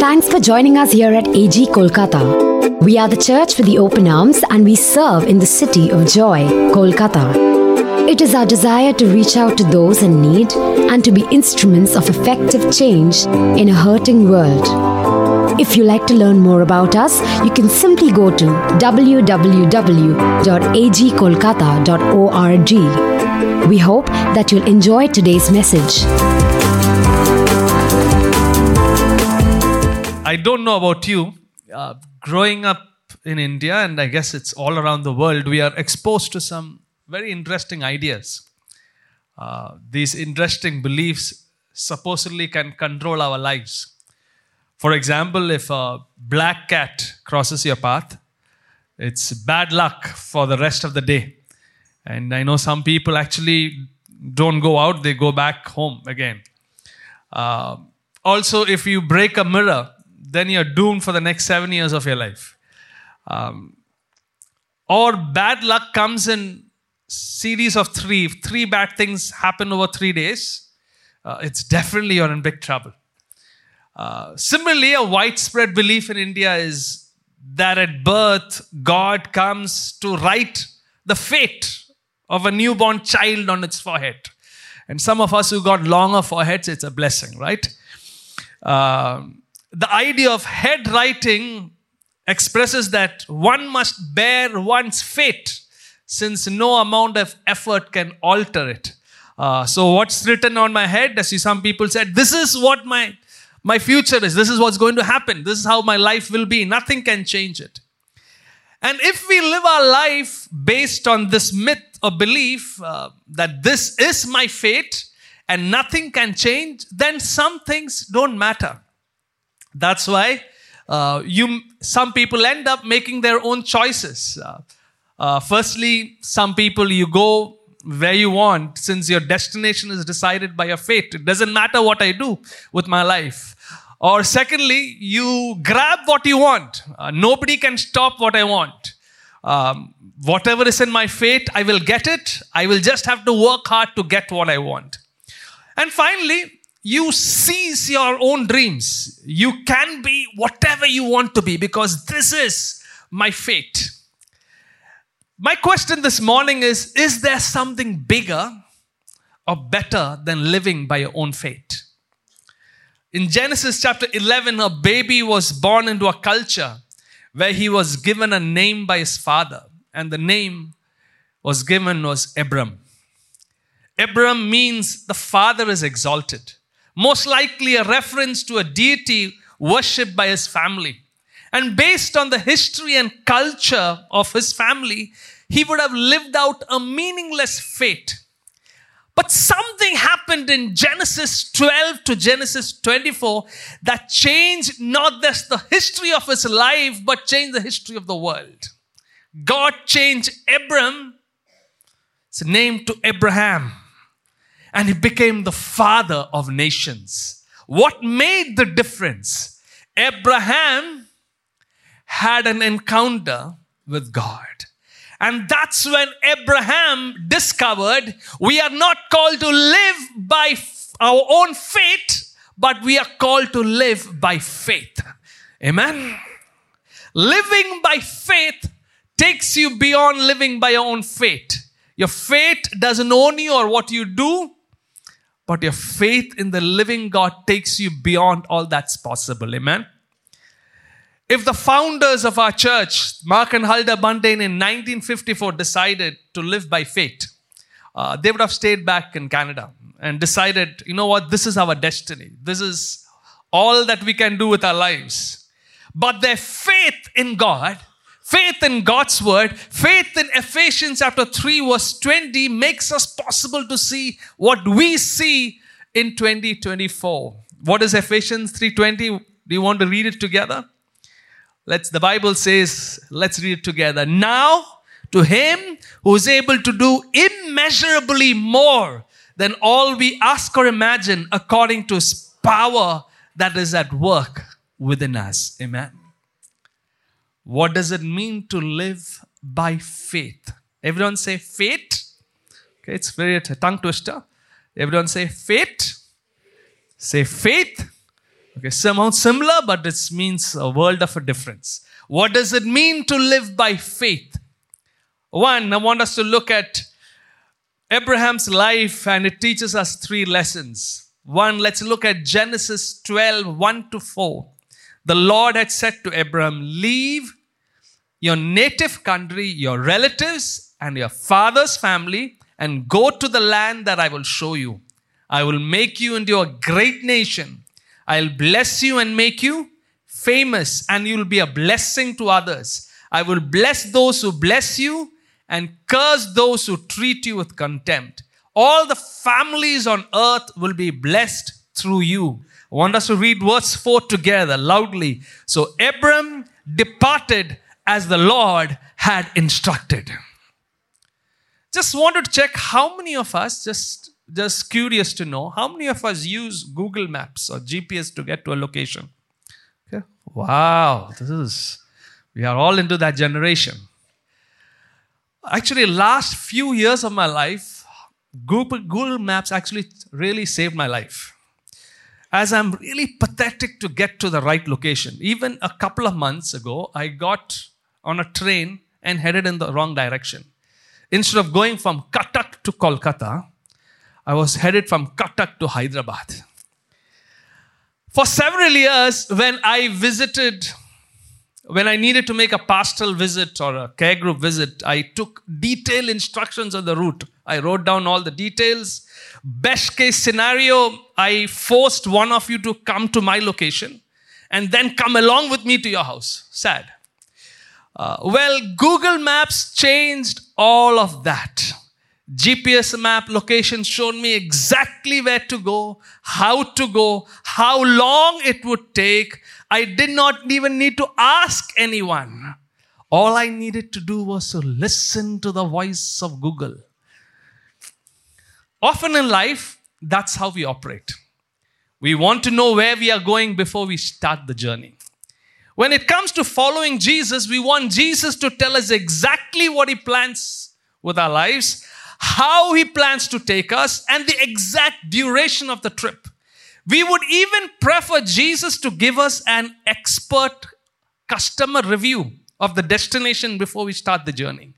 Thanks for joining us here at AG Kolkata. We are the church for the open arms and we serve in the city of joy, Kolkata. It is our desire to reach out to those in need and to be instruments of effective change in a hurting world. If you like to learn more about us, you can simply go to www.agkolkata.org. We hope that you'll enjoy today's message. I don't know about you. Uh, growing up in India, and I guess it's all around the world, we are exposed to some very interesting ideas. Uh, these interesting beliefs supposedly can control our lives. For example, if a black cat crosses your path, it's bad luck for the rest of the day. And I know some people actually don't go out, they go back home again. Uh, also, if you break a mirror, then you're doomed for the next seven years of your life. Um, or bad luck comes in series of three. If three bad things happen over three days, uh, it's definitely you're in big trouble. Uh, similarly, a widespread belief in India is that at birth, God comes to write the fate of a newborn child on its forehead. And some of us who got longer foreheads, it's a blessing, right? Um, the idea of head writing expresses that one must bear one's fate since no amount of effort can alter it. Uh, so, what's written on my head? I see some people said, This is what my, my future is. This is what's going to happen. This is how my life will be. Nothing can change it. And if we live our life based on this myth or belief uh, that this is my fate and nothing can change, then some things don't matter. That's why uh, you, some people end up making their own choices. Uh, uh, firstly, some people you go where you want since your destination is decided by your fate. It doesn't matter what I do with my life. Or secondly, you grab what you want. Uh, nobody can stop what I want. Um, whatever is in my fate, I will get it. I will just have to work hard to get what I want. And finally, you seize your own dreams. You can be whatever you want to be because this is my fate. My question this morning is Is there something bigger or better than living by your own fate? In Genesis chapter 11, a baby was born into a culture where he was given a name by his father, and the name was given was Abram. Abram means the father is exalted most likely a reference to a deity worshipped by his family. And based on the history and culture of his family, he would have lived out a meaningless fate. But something happened in Genesis 12 to Genesis 24 that changed not just the history of his life, but changed the history of the world. God changed Abram's name to Abraham and he became the father of nations. What made the difference? Abraham had an encounter with God. And that's when Abraham discovered we are not called to live by our own fate, but we are called to live by faith. Amen. Living by faith takes you beyond living by your own fate. Your fate doesn't own you or what you do, but your faith in the living God takes you beyond all that's possible. Amen. If the founders of our church, Mark and Huldah Buntain, in 1954 decided to live by faith, uh, they would have stayed back in Canada and decided, you know what, this is our destiny. This is all that we can do with our lives. But their faith in God Faith in God's word, faith in Ephesians chapter 3, verse 20 makes us possible to see what we see in 2024. What is Ephesians 3:20? Do you want to read it together? Let's the Bible says, let's read it together. Now, to him who is able to do immeasurably more than all we ask or imagine according to his power that is at work within us. Amen. What does it mean to live by faith? Everyone say faith. Okay, it's very a tongue twister. Everyone say faith. Say faith. Okay, somehow similar, but it means a world of a difference. What does it mean to live by faith? One, I want us to look at Abraham's life and it teaches us three lessons. One, let's look at Genesis 12 1 to 4. The Lord had said to Abraham, Leave your native country, your relatives, and your father's family, and go to the land that I will show you. I will make you into a great nation. I'll bless you and make you famous, and you'll be a blessing to others. I will bless those who bless you and curse those who treat you with contempt. All the families on earth will be blessed through you. I want us to read verse 4 together loudly. So Abram departed as the Lord had instructed. Just wanted to check how many of us, just, just curious to know, how many of us use Google Maps or GPS to get to a location? Okay. Wow, this is, we are all into that generation. Actually, last few years of my life, Google, Google Maps actually really saved my life. As I'm really pathetic to get to the right location. Even a couple of months ago, I got on a train and headed in the wrong direction. Instead of going from Cuttack to Kolkata, I was headed from Cuttack to Hyderabad. For several years, when I visited when I needed to make a pastoral visit or a care group visit, I took detailed instructions on the route. I wrote down all the details. Best case scenario, I forced one of you to come to my location and then come along with me to your house. Sad. Uh, well, Google Maps changed all of that. GPS map location showed me exactly where to go, how to go, how long it would take. I did not even need to ask anyone. All I needed to do was to listen to the voice of Google. Often in life, that's how we operate. We want to know where we are going before we start the journey. When it comes to following Jesus, we want Jesus to tell us exactly what he plans with our lives, how he plans to take us, and the exact duration of the trip. We would even prefer Jesus to give us an expert customer review of the destination before we start the journey.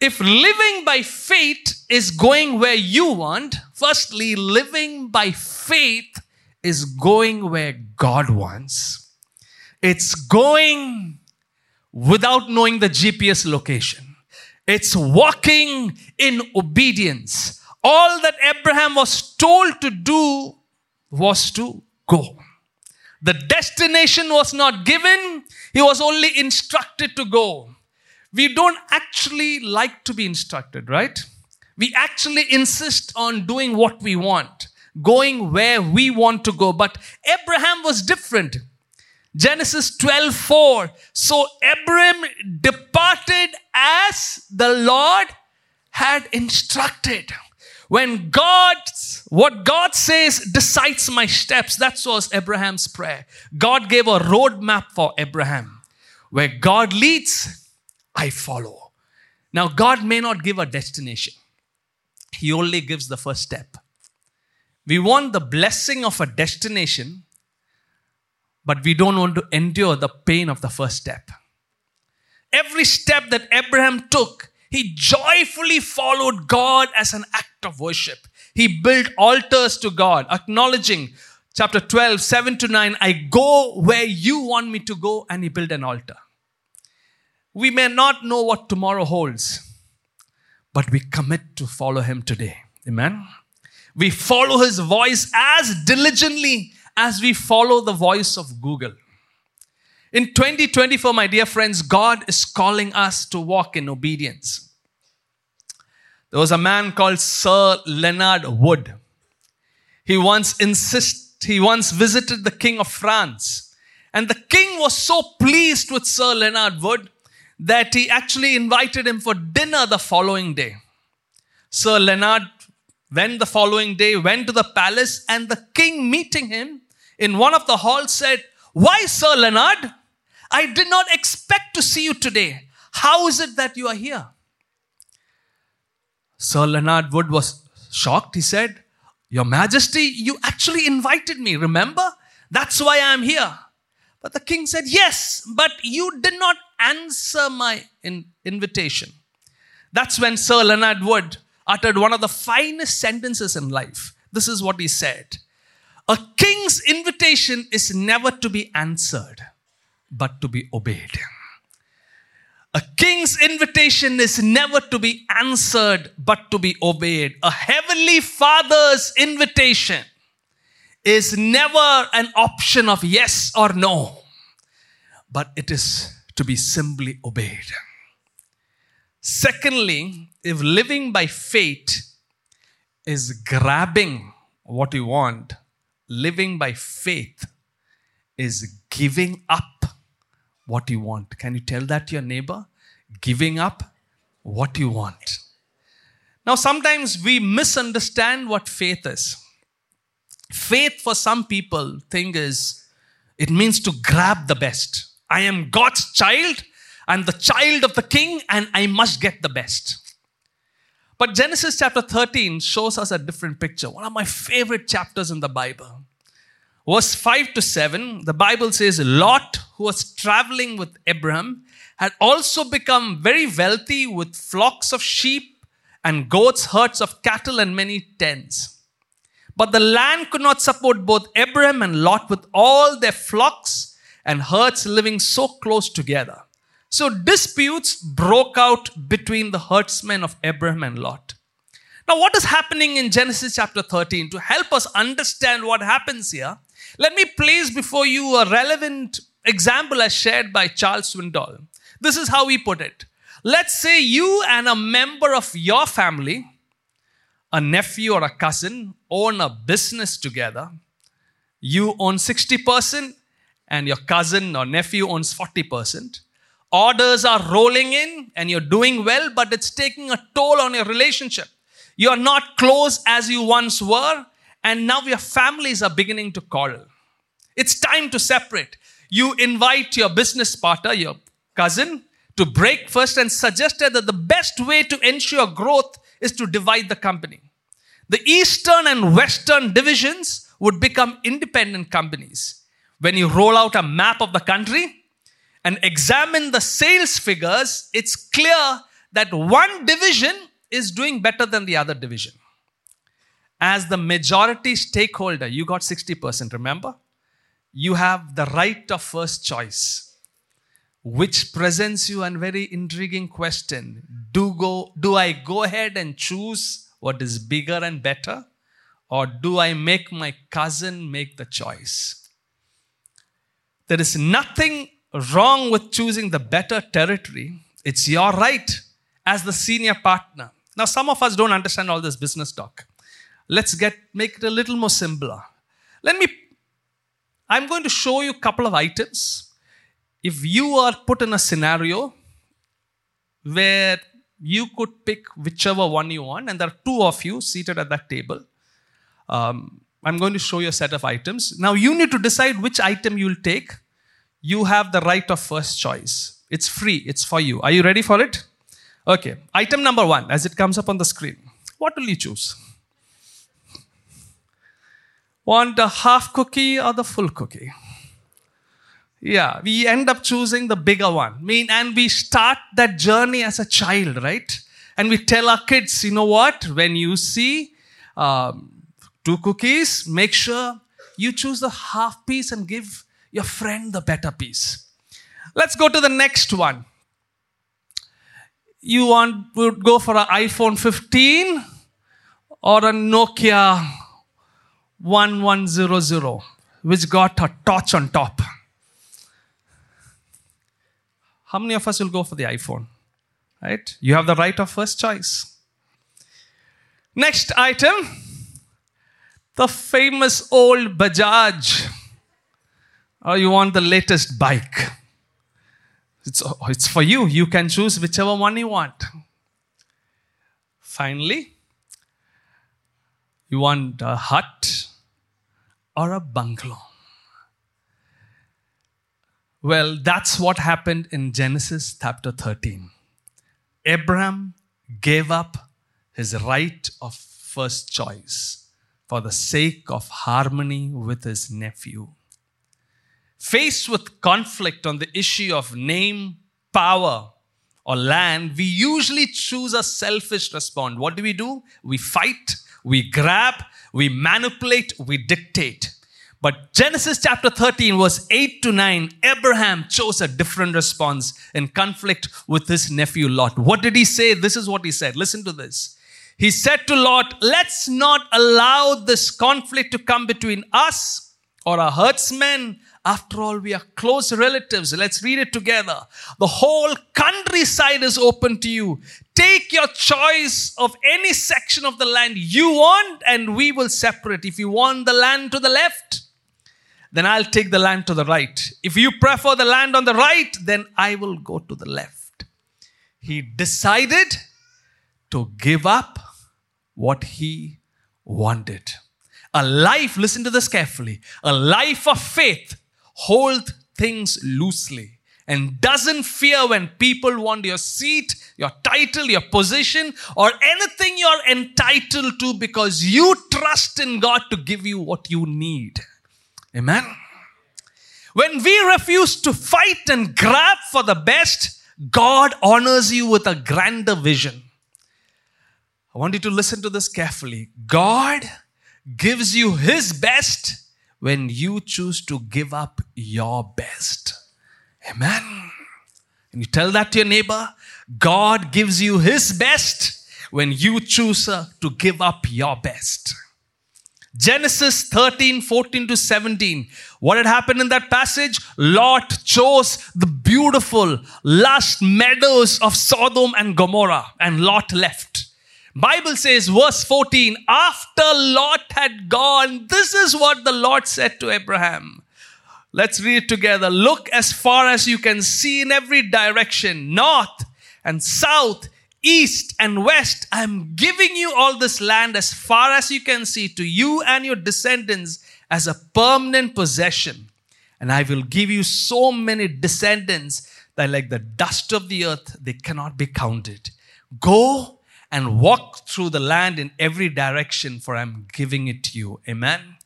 If living by faith is going where you want, firstly, living by faith is going where God wants. It's going without knowing the GPS location. It's walking in obedience. All that Abraham was told to do was to go. The destination was not given, he was only instructed to go. We don't actually like to be instructed, right? We actually insist on doing what we want, going where we want to go. But Abraham was different. Genesis 12 4. So Abram departed as the Lord had instructed. When God, what God says decides my steps, that was Abraham's prayer. God gave a roadmap for Abraham. Where God leads, I follow. Now, God may not give a destination, He only gives the first step. We want the blessing of a destination, but we don't want to endure the pain of the first step. Every step that Abraham took, he joyfully followed God as an act of worship. He built altars to God, acknowledging chapter 12, 7 to 9, I go where you want me to go, and he built an altar. We may not know what tomorrow holds, but we commit to follow him today. Amen. We follow his voice as diligently as we follow the voice of Google. In 2024, my dear friends, God is calling us to walk in obedience. There was a man called Sir Leonard Wood. He once insist, he once visited the king of France. And the king was so pleased with Sir Leonard Wood that he actually invited him for dinner the following day. Sir Leonard went the following day, went to the palace, and the king meeting him in one of the halls said, Why, Sir Leonard? I did not expect to see you today. How is it that you are here? Sir Leonard Wood was shocked. He said, Your Majesty, you actually invited me, remember? That's why I'm here. But the king said, Yes, but you did not answer my in- invitation. That's when Sir Leonard Wood uttered one of the finest sentences in life. This is what he said A king's invitation is never to be answered, but to be obeyed. A king's invitation is never to be answered, but to be obeyed. A heavenly father's invitation is never an option of yes or no, but it is to be simply obeyed. Secondly, if living by faith is grabbing what you want, living by faith is giving up what you want. Can you tell that to your neighbor? Giving up what you want. Now, sometimes we misunderstand what faith is. Faith for some people think is it means to grab the best. I am God's child, I'm the child of the king, and I must get the best. But Genesis chapter 13 shows us a different picture. One of my favorite chapters in the Bible. Verse 5 to 7, the Bible says Lot, who was traveling with Abraham, had also become very wealthy with flocks of sheep and goats, herds of cattle, and many tents. But the land could not support both Abraham and Lot with all their flocks and herds living so close together. So disputes broke out between the herdsmen of Abraham and Lot. Now, what is happening in Genesis chapter 13? To help us understand what happens here, let me place before you a relevant example as shared by Charles Swindoll. This is how he put it. Let's say you and a member of your family a nephew or a cousin own a business together, you own 60% and your cousin or nephew owns 40%. Orders are rolling in and you're doing well, but it's taking a toll on your relationship. You're not close as you once were, and now your families are beginning to quarrel. It's time to separate. You invite your business partner, your cousin, to break first and suggested that the best way to ensure growth is to divide the company. The eastern and western divisions would become independent companies. When you roll out a map of the country and examine the sales figures, it's clear that one division is doing better than the other division. As the majority stakeholder, you got 60%, remember? You have the right of first choice, which presents you a very intriguing question. Do, go, do I go ahead and choose what is bigger and better? Or do I make my cousin make the choice? There is nothing wrong with choosing the better territory. It's your right as the senior partner. Now, some of us don't understand all this business talk. Let's get make it a little more simpler. Let me I'm going to show you a couple of items. If you are put in a scenario where you could pick whichever one you want, and there are two of you seated at that table. Um, I'm going to show you a set of items. Now, you need to decide which item you'll take. You have the right of first choice. It's free, it's for you. Are you ready for it? Okay. Item number one, as it comes up on the screen. What will you choose? Want a half cookie or the full cookie? Yeah, we end up choosing the bigger one. I mean, and we start that journey as a child, right? And we tell our kids, you know what? When you see um, two cookies, make sure you choose the half piece and give your friend the better piece. Let's go to the next one. You want to go for an iPhone 15 or a Nokia 1100, which got a torch on top. How many of us will go for the iPhone? Right? You have the right of first choice. Next item the famous old Bajaj. Or you want the latest bike. It's, it's for you. You can choose whichever one you want. Finally, you want a hut or a bungalow. Well, that's what happened in Genesis chapter 13. Abraham gave up his right of first choice for the sake of harmony with his nephew. Faced with conflict on the issue of name, power, or land, we usually choose a selfish response. What do we do? We fight, we grab, we manipulate, we dictate. But Genesis chapter 13, verse 8 to 9, Abraham chose a different response in conflict with his nephew Lot. What did he say? This is what he said. Listen to this. He said to Lot, Let's not allow this conflict to come between us or our herdsmen. After all, we are close relatives. Let's read it together. The whole countryside is open to you. Take your choice of any section of the land you want, and we will separate. If you want the land to the left, then I'll take the land to the right. If you prefer the land on the right, then I will go to the left. He decided to give up what he wanted. A life, listen to this carefully, a life of faith hold things loosely and doesn't fear when people want your seat, your title, your position, or anything you're entitled to because you trust in God to give you what you need. Amen. When we refuse to fight and grab for the best, God honors you with a grander vision. I want you to listen to this carefully. God gives you His best when you choose to give up your best. Amen. And you tell that to your neighbor. God gives you His best when you choose uh, to give up your best. Genesis 13, 14 to 17. What had happened in that passage? Lot chose the beautiful, lush meadows of Sodom and Gomorrah, and Lot left. Bible says, verse 14, after Lot had gone, this is what the Lord said to Abraham. Let's read it together. Look as far as you can see in every direction, north and south, east and west. I am giving you all this land as far as you can see to you and your descendants as a permanent possession. And I will give you so many descendants that, like the dust of the earth, they cannot be counted. Go and walk through the land in every direction, for I'm giving it to you. Amen.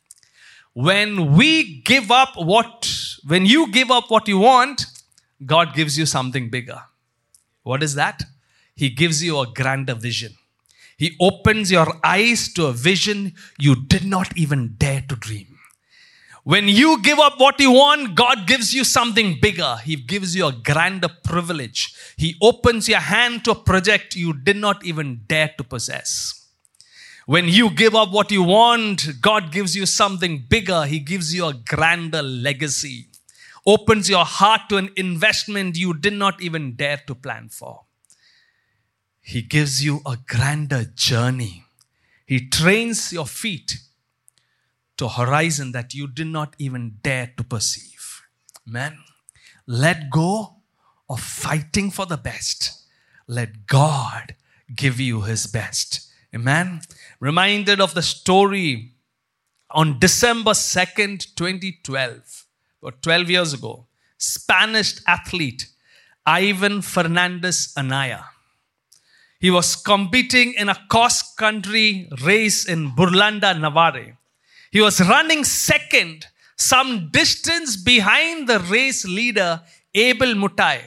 When we give up what, when you give up what you want, God gives you something bigger. What is that? He gives you a grander vision. He opens your eyes to a vision you did not even dare to dream. When you give up what you want, God gives you something bigger. He gives you a grander privilege. He opens your hand to a project you did not even dare to possess. When you give up what you want, God gives you something bigger. He gives you a grander legacy. Opens your heart to an investment you did not even dare to plan for. He gives you a grander journey. He trains your feet to a horizon that you did not even dare to perceive. Man, let go of fighting for the best. Let God give you his best. Amen. Reminded of the story on December 2nd, 2012, or 12 years ago, Spanish athlete Ivan Fernandez Anaya. He was competing in a cross country race in Burlada, Navarre. He was running second, some distance behind the race leader, Abel Mutai.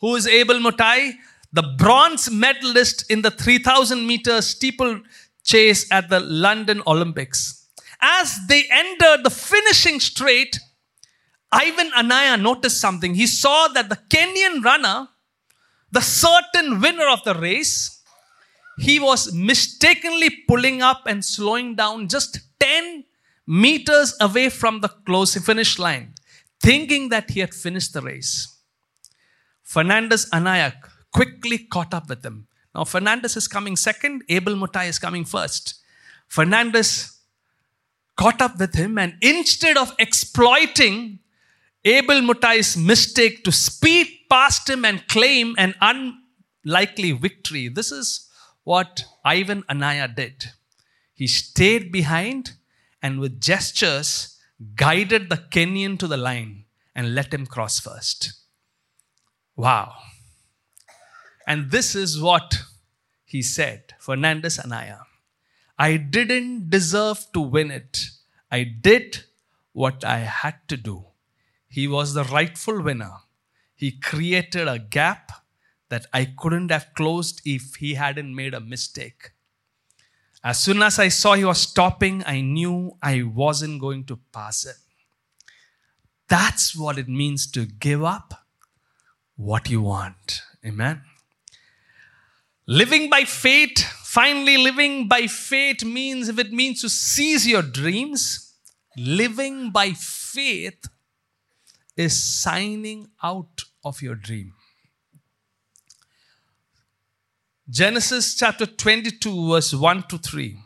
Who is Abel Mutai? The bronze medalist in the 3000 meter steeple chase at the London Olympics. As they entered the finishing straight, Ivan Anaya noticed something. He saw that the Kenyan runner, the certain winner of the race, he was mistakenly pulling up and slowing down just 10 meters away from the close finish line, thinking that he had finished the race. Fernandez Anaya quickly caught up with him. Now, Fernandez is coming second, Abel Mutai is coming first. Fernandez caught up with him, and instead of exploiting Abel Mutai's mistake to speed past him and claim an unlikely victory, this is what Ivan Anaya did. He stayed behind and with gestures guided the Kenyan to the line and let him cross first. Wow. And this is what he said, Fernandez Anaya. I didn't deserve to win it. I did what I had to do. He was the rightful winner. He created a gap that I couldn't have closed if he hadn't made a mistake. As soon as I saw he was stopping, I knew I wasn't going to pass it. That's what it means to give up what you want. Amen. Living by faith, finally, living by faith means if it means to seize your dreams, living by faith is signing out of your dream. Genesis chapter 22, verse 1 to 3.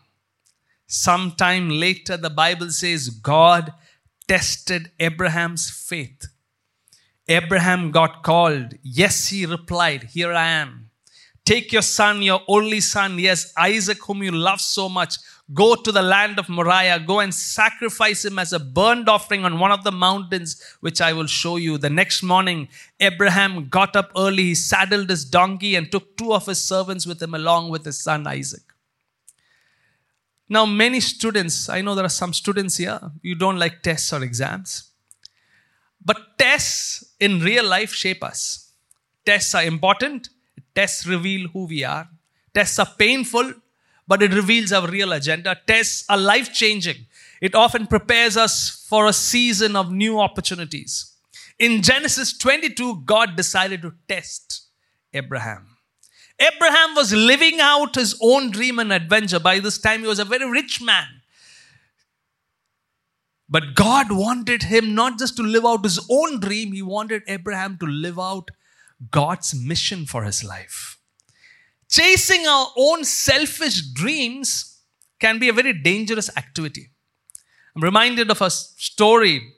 Sometime later, the Bible says God tested Abraham's faith. Abraham got called. Yes, he replied, Here I am. Take your son, your only son, yes, Isaac, whom you love so much. Go to the land of Moriah. Go and sacrifice him as a burnt offering on one of the mountains, which I will show you. The next morning, Abraham got up early. He saddled his donkey and took two of his servants with him, along with his son Isaac. Now, many students, I know there are some students here, you don't like tests or exams. But tests in real life shape us. Tests are important, tests reveal who we are. Tests are painful, but it reveals our real agenda. Tests are life changing. It often prepares us for a season of new opportunities. In Genesis 22, God decided to test Abraham. Abraham was living out his own dream and adventure. By this time, he was a very rich man. But God wanted him not just to live out his own dream, he wanted Abraham to live out God's mission for his life. Chasing our own selfish dreams can be a very dangerous activity. I'm reminded of a story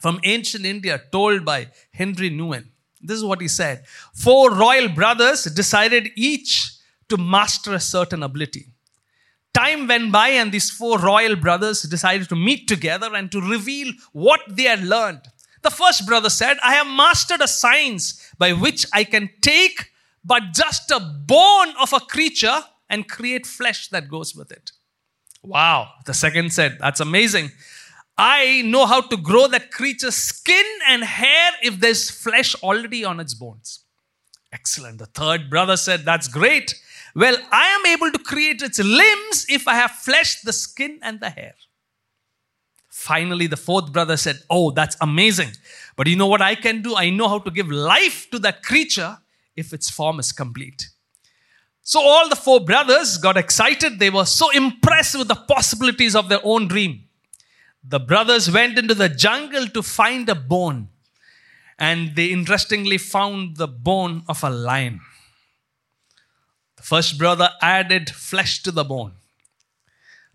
from ancient India told by Henry Nouwen. This is what he said Four royal brothers decided each to master a certain ability. Time went by, and these four royal brothers decided to meet together and to reveal what they had learned. The first brother said, I have mastered a science by which I can take but just a bone of a creature and create flesh that goes with it. Wow. The second said, That's amazing. I know how to grow that creature's skin and hair if there's flesh already on its bones. Excellent. The third brother said, That's great. Well, I am able to create its limbs if I have flesh, the skin, and the hair. Finally, the fourth brother said, Oh, that's amazing. But you know what I can do? I know how to give life to that creature if its form is complete. So all the four brothers got excited. They were so impressed with the possibilities of their own dream. The brothers went into the jungle to find a bone. And they interestingly found the bone of a lion. The first brother added flesh to the bone.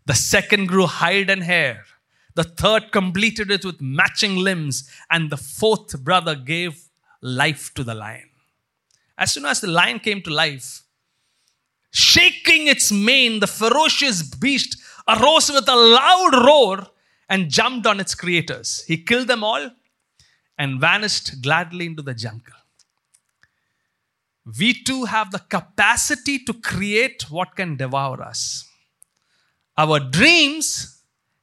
The second grew hide and hair. The third completed it with matching limbs. And the fourth brother gave life to the lion. As soon as the lion came to life, shaking its mane, the ferocious beast arose with a loud roar and jumped on its creators. He killed them all and vanished gladly into the jungle. We too have the capacity to create what can devour us. Our dreams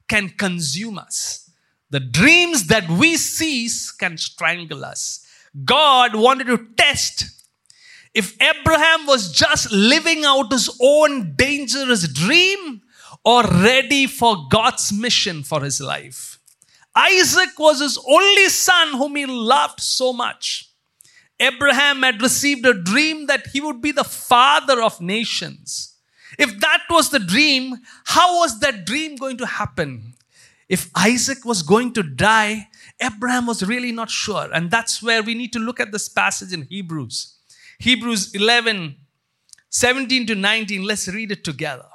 can consume us. The dreams that we seize can strangle us. God wanted to test if Abraham was just living out his own dangerous dream or ready for God's mission for his life. Isaac was his only son whom he loved so much. Abraham had received a dream that he would be the father of nations. If that was the dream, how was that dream going to happen? If Isaac was going to die, Abraham was really not sure. And that's where we need to look at this passage in Hebrews. Hebrews 11, 17 to 19. Let's read it together.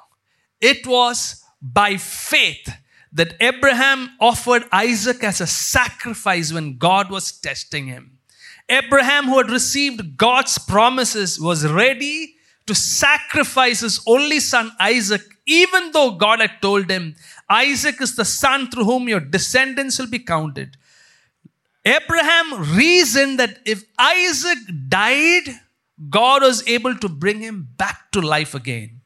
It was by faith that Abraham offered Isaac as a sacrifice when God was testing him. Abraham, who had received God's promises, was ready to sacrifice his only son Isaac, even though God had told him, Isaac is the son through whom your descendants will be counted. Abraham reasoned that if Isaac died, God was able to bring him back to life again.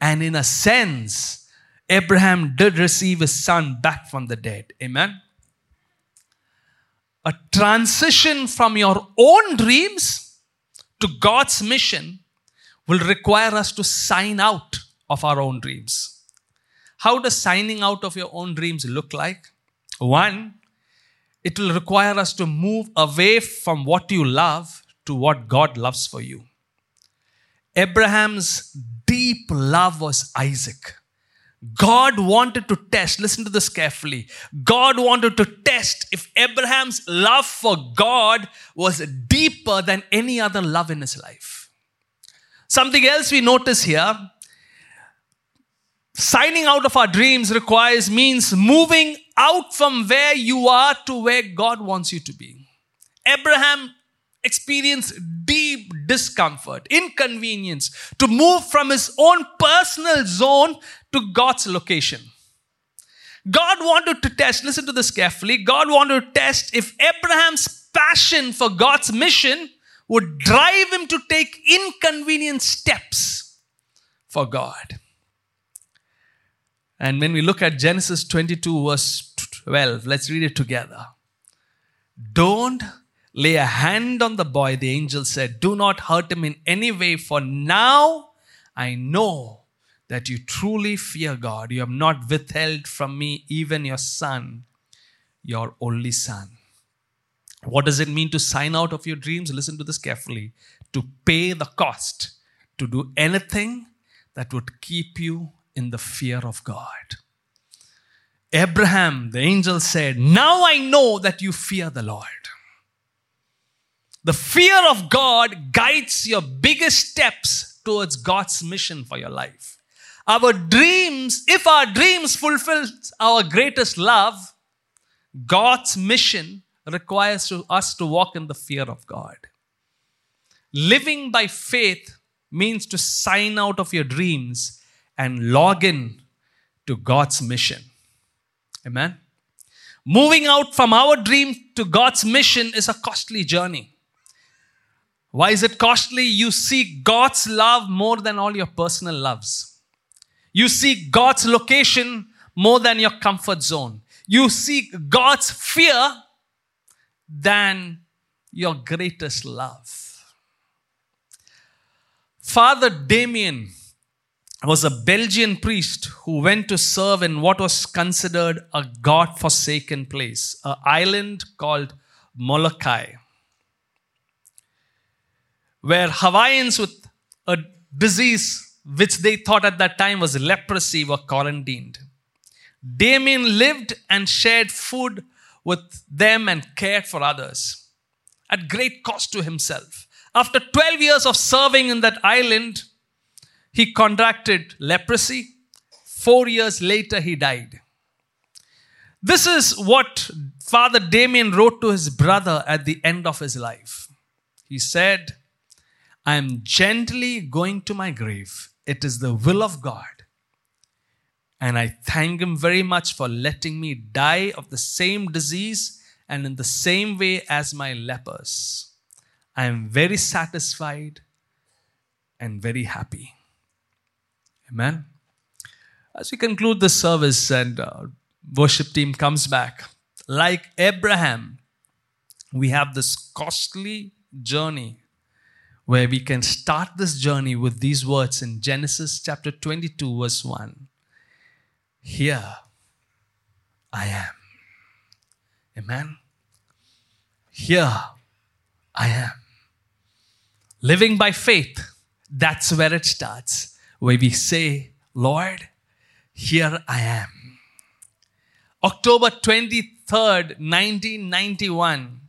And in a sense, Abraham did receive his son back from the dead. Amen. a transition from your own dreams to God's mission will require us to sign out of our own dreams. How does signing out of your own dreams look like? One, it will require us to move away from what you love to what God loves for you. Abraham's deep love was Isaac. God wanted to test, listen to this carefully. God wanted to test if Abraham's love for God was deeper than any other love in his life. Something else we notice here signing out of our dreams requires means moving out from where you are to where God wants you to be. Abraham experienced deep discomfort, inconvenience to move from his own personal zone to God's location. God wanted to test, listen to this carefully. God wanted to test if Abraham's passion for God's mission would drive him to take inconvenient steps for God. And when we look at Genesis 22, verse 12, let's read it together. Don't lay a hand on the boy, the angel said. Do not hurt him in any way, for now I know that you truly fear God. You have not withheld from me even your son, your only son. What does it mean to sign out of your dreams? Listen to this carefully. To pay the cost, to do anything that would keep you in the fear of God. Abraham, the angel said, Now I know that you fear the Lord. The fear of God guides your biggest steps towards God's mission for your life. Our dreams, if our dreams fulfill our greatest love, God's mission requires us to walk in the fear of God. Living by faith means to sign out of your dreams and log in to God's mission. Amen. Moving out from our dream to God's mission is a costly journey. Why is it costly? You seek God's love more than all your personal loves. You seek God's location more than your comfort zone. You seek God's fear than your greatest love. Father Damien was a Belgian priest who went to serve in what was considered a God forsaken place, an island called Molokai where Hawaiians with a disease which they thought at that time was leprosy were quarantined. Damien lived and shared food with them and cared for others at great cost to himself. After 12 years of serving in that island, he contracted leprosy. Four years later, he died. This is what Father Damien wrote to his brother at the end of his life. He said, I am gently going to my grave. It is the will of God. And I thank Him very much for letting me die of the same disease and in the same way as my lepers. I am very satisfied and very happy. Amen. As we conclude the service and uh, worship team comes back, like Abraham, we have this costly journey where we can start this journey with these words in Genesis chapter 22, verse 1. Here I am. Amen. Here I am. Living by faith, that's where it starts. Where we say, Lord, here I am. October 23rd, 1991,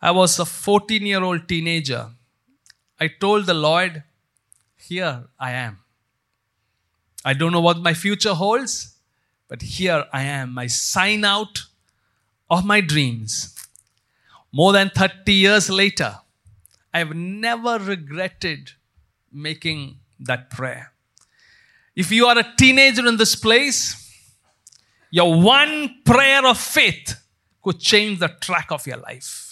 I was a 14 year old teenager I told the Lord, Here I am. I don't know what my future holds, but here I am. I sign out of my dreams. More than 30 years later, I've never regretted making that prayer. If you are a teenager in this place, your one prayer of faith could change the track of your life.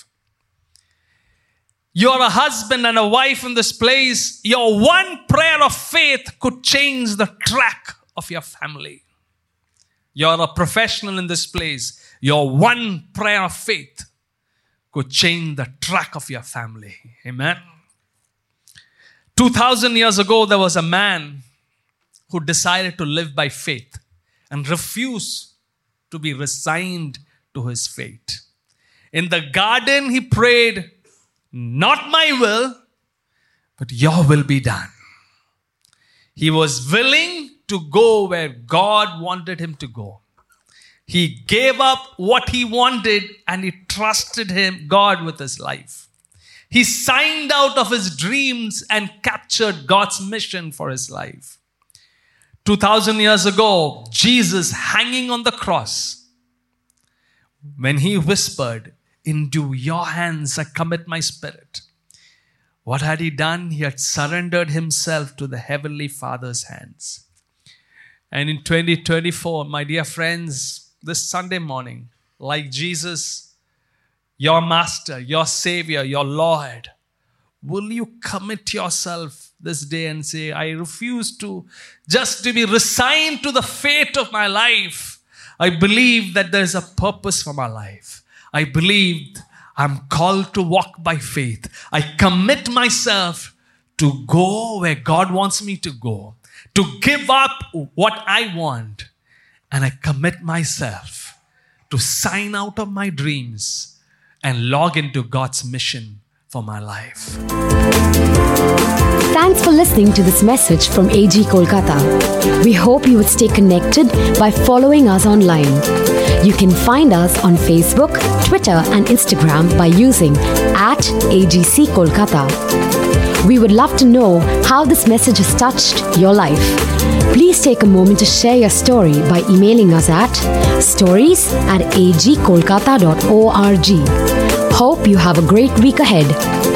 You're a husband and a wife in this place. Your one prayer of faith could change the track of your family. You're a professional in this place. Your one prayer of faith could change the track of your family. Amen. 2000 years ago, there was a man who decided to live by faith and refuse to be resigned to his fate. In the garden, he prayed, Not my will, but your will be done. He was willing to go where God wanted him to go. He gave up what he wanted and he trusted him, God, with his life. He signed out of his dreams and captured God's mission for his life. 2000 years ago, Jesus hanging on the cross, when he whispered, Into your hands I commit my spirit. What had he done? He had surrendered himself to the Heavenly Father's hands. And in 2024, my dear friends, this Sunday morning, like Jesus, your Master, your Savior, your Lord, will you commit yourself this day and say, I refuse to just to be resigned to the fate of my life. I believe that there's a purpose for my life. I believe I'm called to walk by faith. I commit myself to go where God wants me to go, to give up what I want, and I commit myself to sign out of my dreams and log into God's mission for my life. Thanks for listening to this message from AG Kolkata. We hope you would stay connected by following us online. You can find us on Facebook, Twitter, and Instagram by using at AGC Kolkata. We would love to know how this message has touched your life. Please take a moment to share your story by emailing us at stories at agkolkata.org. Hope you have a great week ahead.